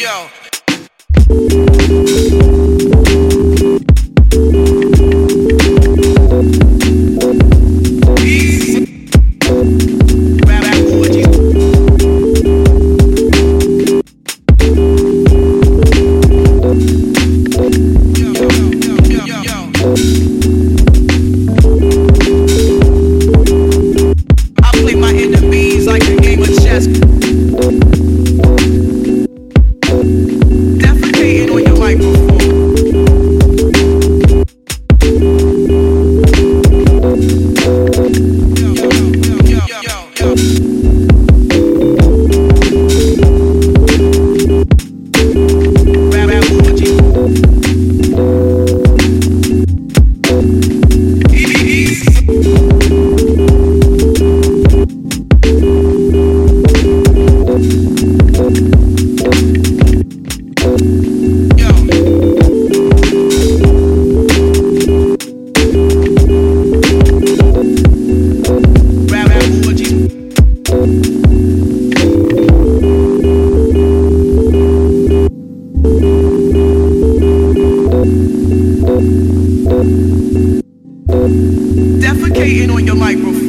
Yo. yo, yo, yo, yo, yo. defecating on your microphone.